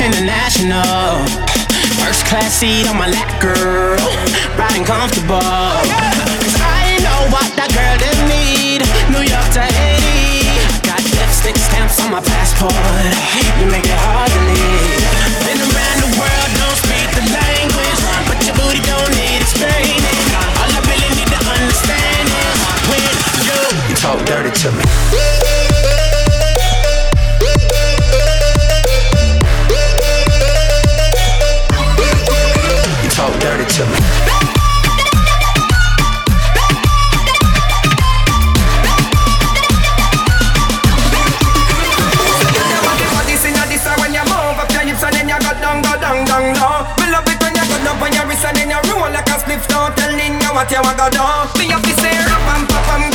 International. First class seat on my lap, girl. Riding comfortable. Cause I know what that girl they need. New York to Haiti. Got lipstick stamps on my passport. You make it hard tongue now. Me love it when you cut up on your wrist and then you roll like a Don't tell me what you want to do. Me have to say rap and pop and